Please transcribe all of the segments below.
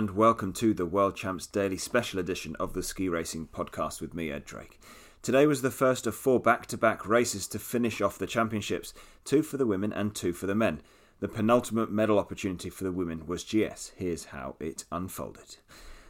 and welcome to the World Champs Daily Special Edition of the Ski Racing Podcast with me, Ed Drake. Today was the first of four back to back races to finish off the championships two for the women and two for the men. The penultimate medal opportunity for the women was GS. Here's how it unfolded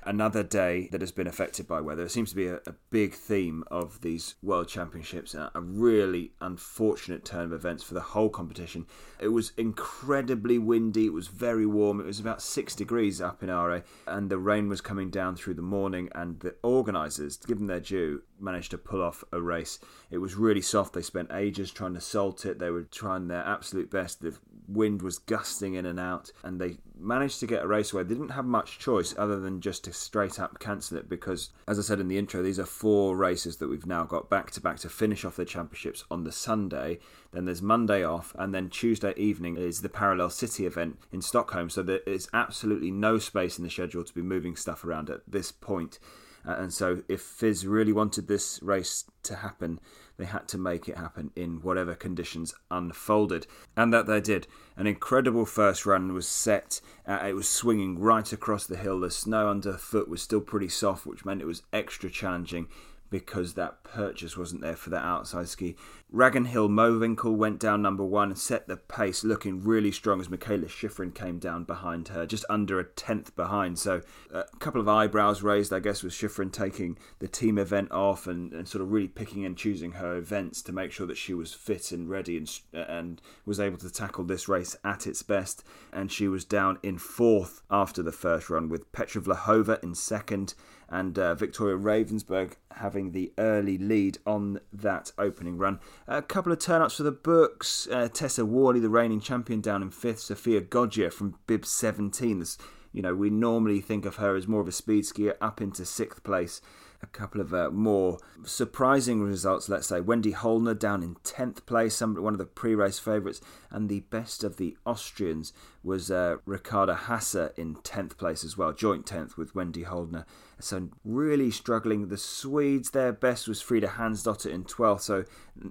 another day that has been affected by weather. It seems to be a, a, big theme of these World Championships, a really unfortunate turn of events for the whole competition. It was incredibly windy, it was very warm, it was about six degrees up in Åre, and the rain was coming down through the morning, and the organisers, given their due, managed to pull off a race. It was really soft. They spent ages trying to salt it. They were trying their absolute best. The wind was gusting in and out, and they managed to get a race away. They didn't have much choice other than just to straight up cancel it because, as I said in the intro, these are four races that we've now got back to back to finish off the championships on the Sunday. Then there's Monday off, and then Tuesday evening is the Parallel City event in Stockholm. So there is absolutely no space in the schedule to be moving stuff around at this point. Uh, and so, if FIS really wanted this race to happen, they had to make it happen in whatever conditions unfolded. And that they did. An incredible first run was set. Uh, it was swinging right across the hill. The snow underfoot was still pretty soft, which meant it was extra challenging because that purchase wasn't there for that outside ski. Ragnhild Mowinckel went down number one and set the pace, looking really strong as Mikaela Shiffrin came down behind her, just under a tenth behind. So a couple of eyebrows raised, I guess, with Shiffrin taking the team event off and, and sort of really picking and choosing her events to make sure that she was fit and ready and, and was able to tackle this race at its best. And she was down in fourth after the first run, with Petra Vlhova in second and uh, Viktoria Rebensburg having the early lead on that opening run. A couple of turnouts for the books. Uh, Tessa Worley, the reigning champion, down in fifth. Sofia Goggia from Bib 17. This, you know, we normally think of her as more of a speed skier, up into sixth place a couple of uh, more surprising results, let's say. Wendy Holdener down in 10th place, some, one of the pre race favourites, and the best of the Austrians was uh, Ricarda Haaser in 10th place as well, joint 10th with Wendy Holdener. So, really struggling. The Swedes, their best was Frida Hansdotter in 12th, so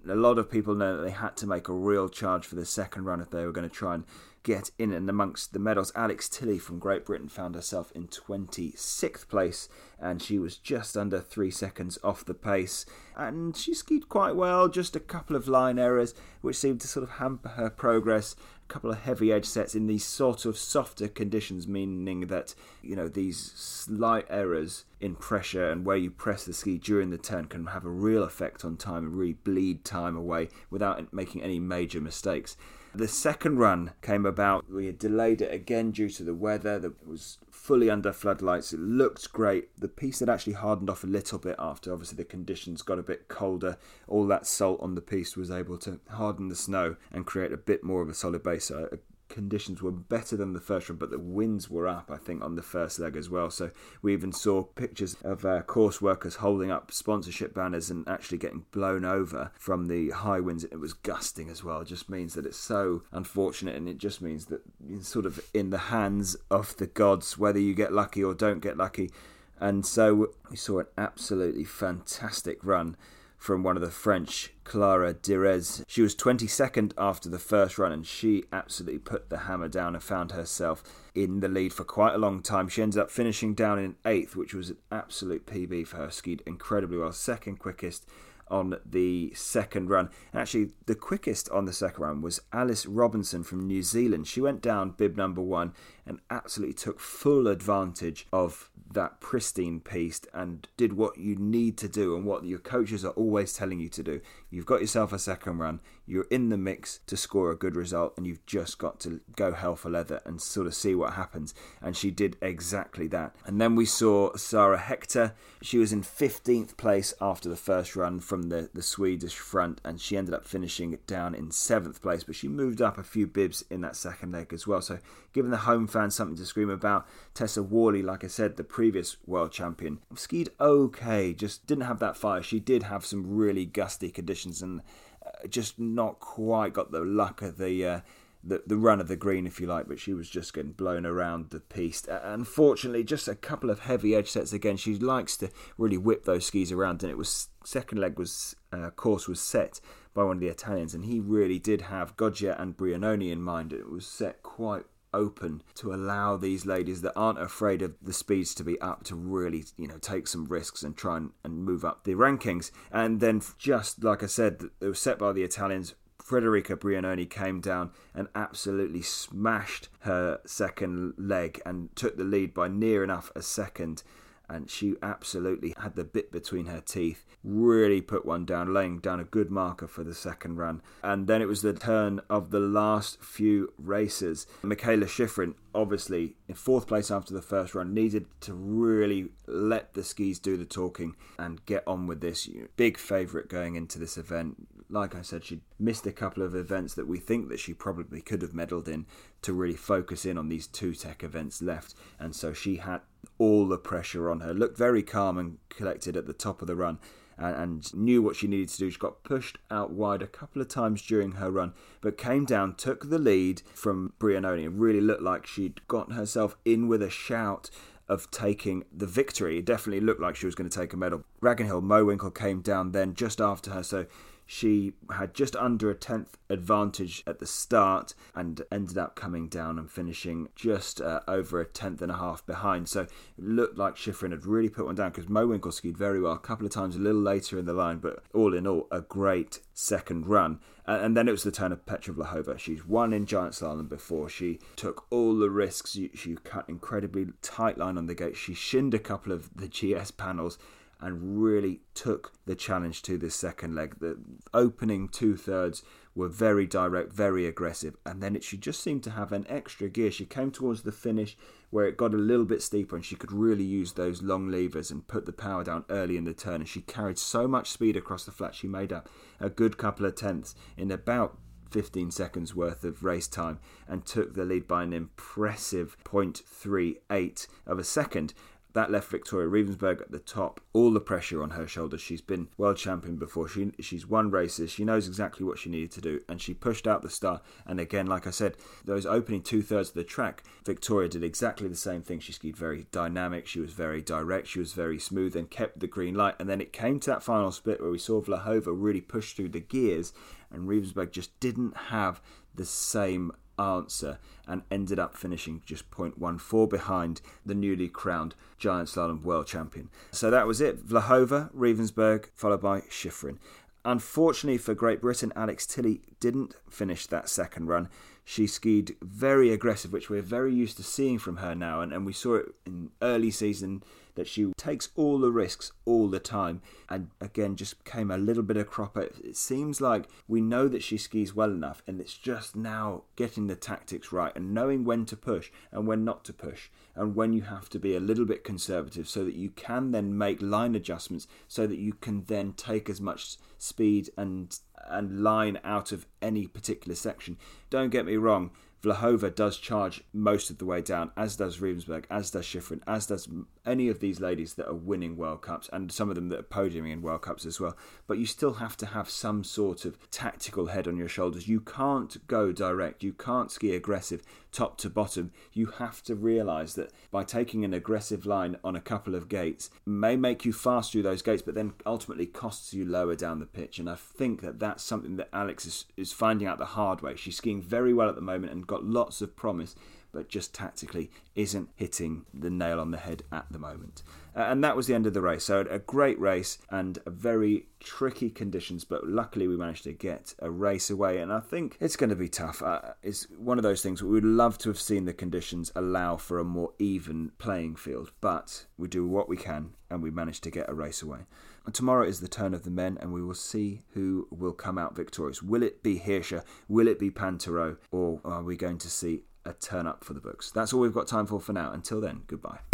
a lot of people know that they had to make a real charge for the second run if they were going to try and get in and amongst the medals. Alex Tilley from Great Britain found herself in 26th place and she was just under three seconds off the pace. And she skied quite well, just a couple of line errors which seemed to sort of hamper her progress. A couple of heavy edge sets in these sort of softer conditions, meaning that, you know, these slight errors in pressure and where you press the ski during the turn can have a real effect on time and really bleed time away without making any major mistakes. The second run came about. We had delayed it again due to the weather. that was fully under floodlights. It looked great. The piste had actually hardened off a little bit after obviously the conditions got a bit colder. All that salt on the piste was able to harden the snow and create a bit more of a solid base. So conditions were better than the first run, but the winds were up, I think, on the first leg as well. So we even saw pictures of uh, course workers holding up sponsorship banners and actually getting blown over from the high winds. It was gusting as well. It just means that it's so unfortunate, and it just means that sort of in the hands of the gods, whether you get lucky or don't get lucky. And so we saw an absolutely fantastic run from one of the French, Clara Direz. She was 22nd after the first run and she absolutely put the hammer down and found herself in the lead for quite a long time. She ended up finishing down in 8th, which was an absolute PB for her. Skied incredibly well, second quickest on the second run. Actually, the quickest on the second run was Alice Robinson from New Zealand. She went down bib number one and absolutely took full advantage of that pristine piste and did what you need to do and what your coaches are always telling you to do. You've got yourself a second run, you're in the mix to score a good result, and you've just got to go hell for leather and sort of see what happens. And she did exactly that. And then we saw Sara Hector. She was in 15th place after the first run from the, the Swedish front, and she ended up finishing down in 7th place, but she moved up a few bibs in that second leg as well. So, given the home fans something to scream about, Tessa Worley, like I said, the previous world champion, skied okay, just didn't have that fire. She did have some really gusty conditions and uh, just not quite got the luck of the. Uh, the, the run of the green, if you like, but she was just getting blown around the piste. Uh, unfortunately, just a couple of heavy edge sets again. She likes to really whip those skis around, and it was second leg was uh, course was set by one of the Italians, and he really did have Goggia and Brignone in mind. It was set quite open to allow these ladies that aren't afraid of the speeds to be up to really, you know, take some risks and try and, and move up the rankings. And then, just like I said, it was set by the Italians. Federica Brignone came down and absolutely smashed her second leg and took the lead by near enough a second and she absolutely had the bit between her teeth, really put one down, laying down a good marker for the second run. And then it was the turn of the last few races. Mikaela Shiffrin, obviously in fourth place after the first run, needed to really let the skis do the talking and get on with this. Big favourite going into this event. Like I said, she missed a couple of events that we think that she probably could have medalled in to really focus in on these two tech events left. And so she had all the pressure on her. Looked very calm and collected at the top of the run and, and, knew what she needed to do. She got pushed out wide a couple of times during her run, but came down, took the lead from Brignone, and really looked like she'd gotten herself in with a shout of taking the victory. It definitely looked like she was going to take a medal. Ragnhild Mowinckel came down then just after her, so she had just under a tenth advantage at the start and ended up coming down and finishing just uh, over a tenth and a half behind. So it looked like Shiffrin had really put one down because Mowinckel skied very well a couple of times a little later in the line, but all in all, a great second run. And then it was the turn of Petra Vlhova. She's won in giant slalom before. She took all the risks. She cut incredibly tight line on the gate. She shinned a couple of the GS panels and really took the challenge to this second leg. The opening two thirds were very direct, very aggressive, and then it, she just seemed to have an extra gear. She came towards the finish where it got a little bit steeper, and she could really use those long levers and put the power down early in the turn. And she carried so much speed across the flat, she made up a good couple of tenths in about 15 seconds worth of race time and took the lead by an impressive 0.38 of a second. That left Viktoria Rebensburg at the top, all the pressure on her shoulders. She's been world champion before. She she's won races. She knows exactly what she needed to do, and she pushed out the star. And again, like I said, those opening two thirds of the track, Victoria did exactly the same thing. She skied very dynamic. She was very direct. She was very smooth and kept the green light. And then it came to that final split where we saw Vlhova really push through the gears, and Rievensburg just didn't have the same answer and ended up finishing just 0.14 behind the newly crowned giant slalom world champion. So that was it. Vlhova, Rebensburg, followed by Shiffrin. Unfortunately for Great Britain, Alex Tilley didn't finish that second run. She skied very aggressive, which we're very used to seeing from her now, and, and we saw it in early season that she takes all the risks all the time and again just came a little bit of cropper. it seems like we know that she skis well enough and it's just now getting the tactics right and knowing when to push and when not to push and when you have to be a little bit conservative so that you can then make line adjustments so that you can then take as much speed and and line out of any particular section don't get me wrong Vlhova does charge most of the way down, as does Rebensburg, as does Shiffrin, as does any of these ladies that are winning World Cups, and some of them that are podiuming in World Cups as well. But you still have to have some sort of tactical head on your shoulders. You can't go direct, you can't ski aggressive top to bottom. You have to realise that by taking an aggressive line on a couple of gates may make you fast through those gates, but then ultimately costs you lower down the pitch. And I think that that's something that Alex is, is finding out the hard way. She's skiing very well at the moment and got lots of promise, but just tactically isn't hitting the nail on the head at the moment. Uh, and that was the end of the race. So a great race and very tricky conditions, but luckily we managed to get a race away. And I think it's going to be tough. Uh, it's one of those things we would love to have seen the conditions allow for a more even playing field, but we do what we can and we managed to get a race away. And tomorrow is the turn of the men, and we will see who will come out victorious. Will it be Hirscher? Will it be Pinturault? Or are we going to see a turn up for the books? That's all we've got time for for now. Until then, goodbye.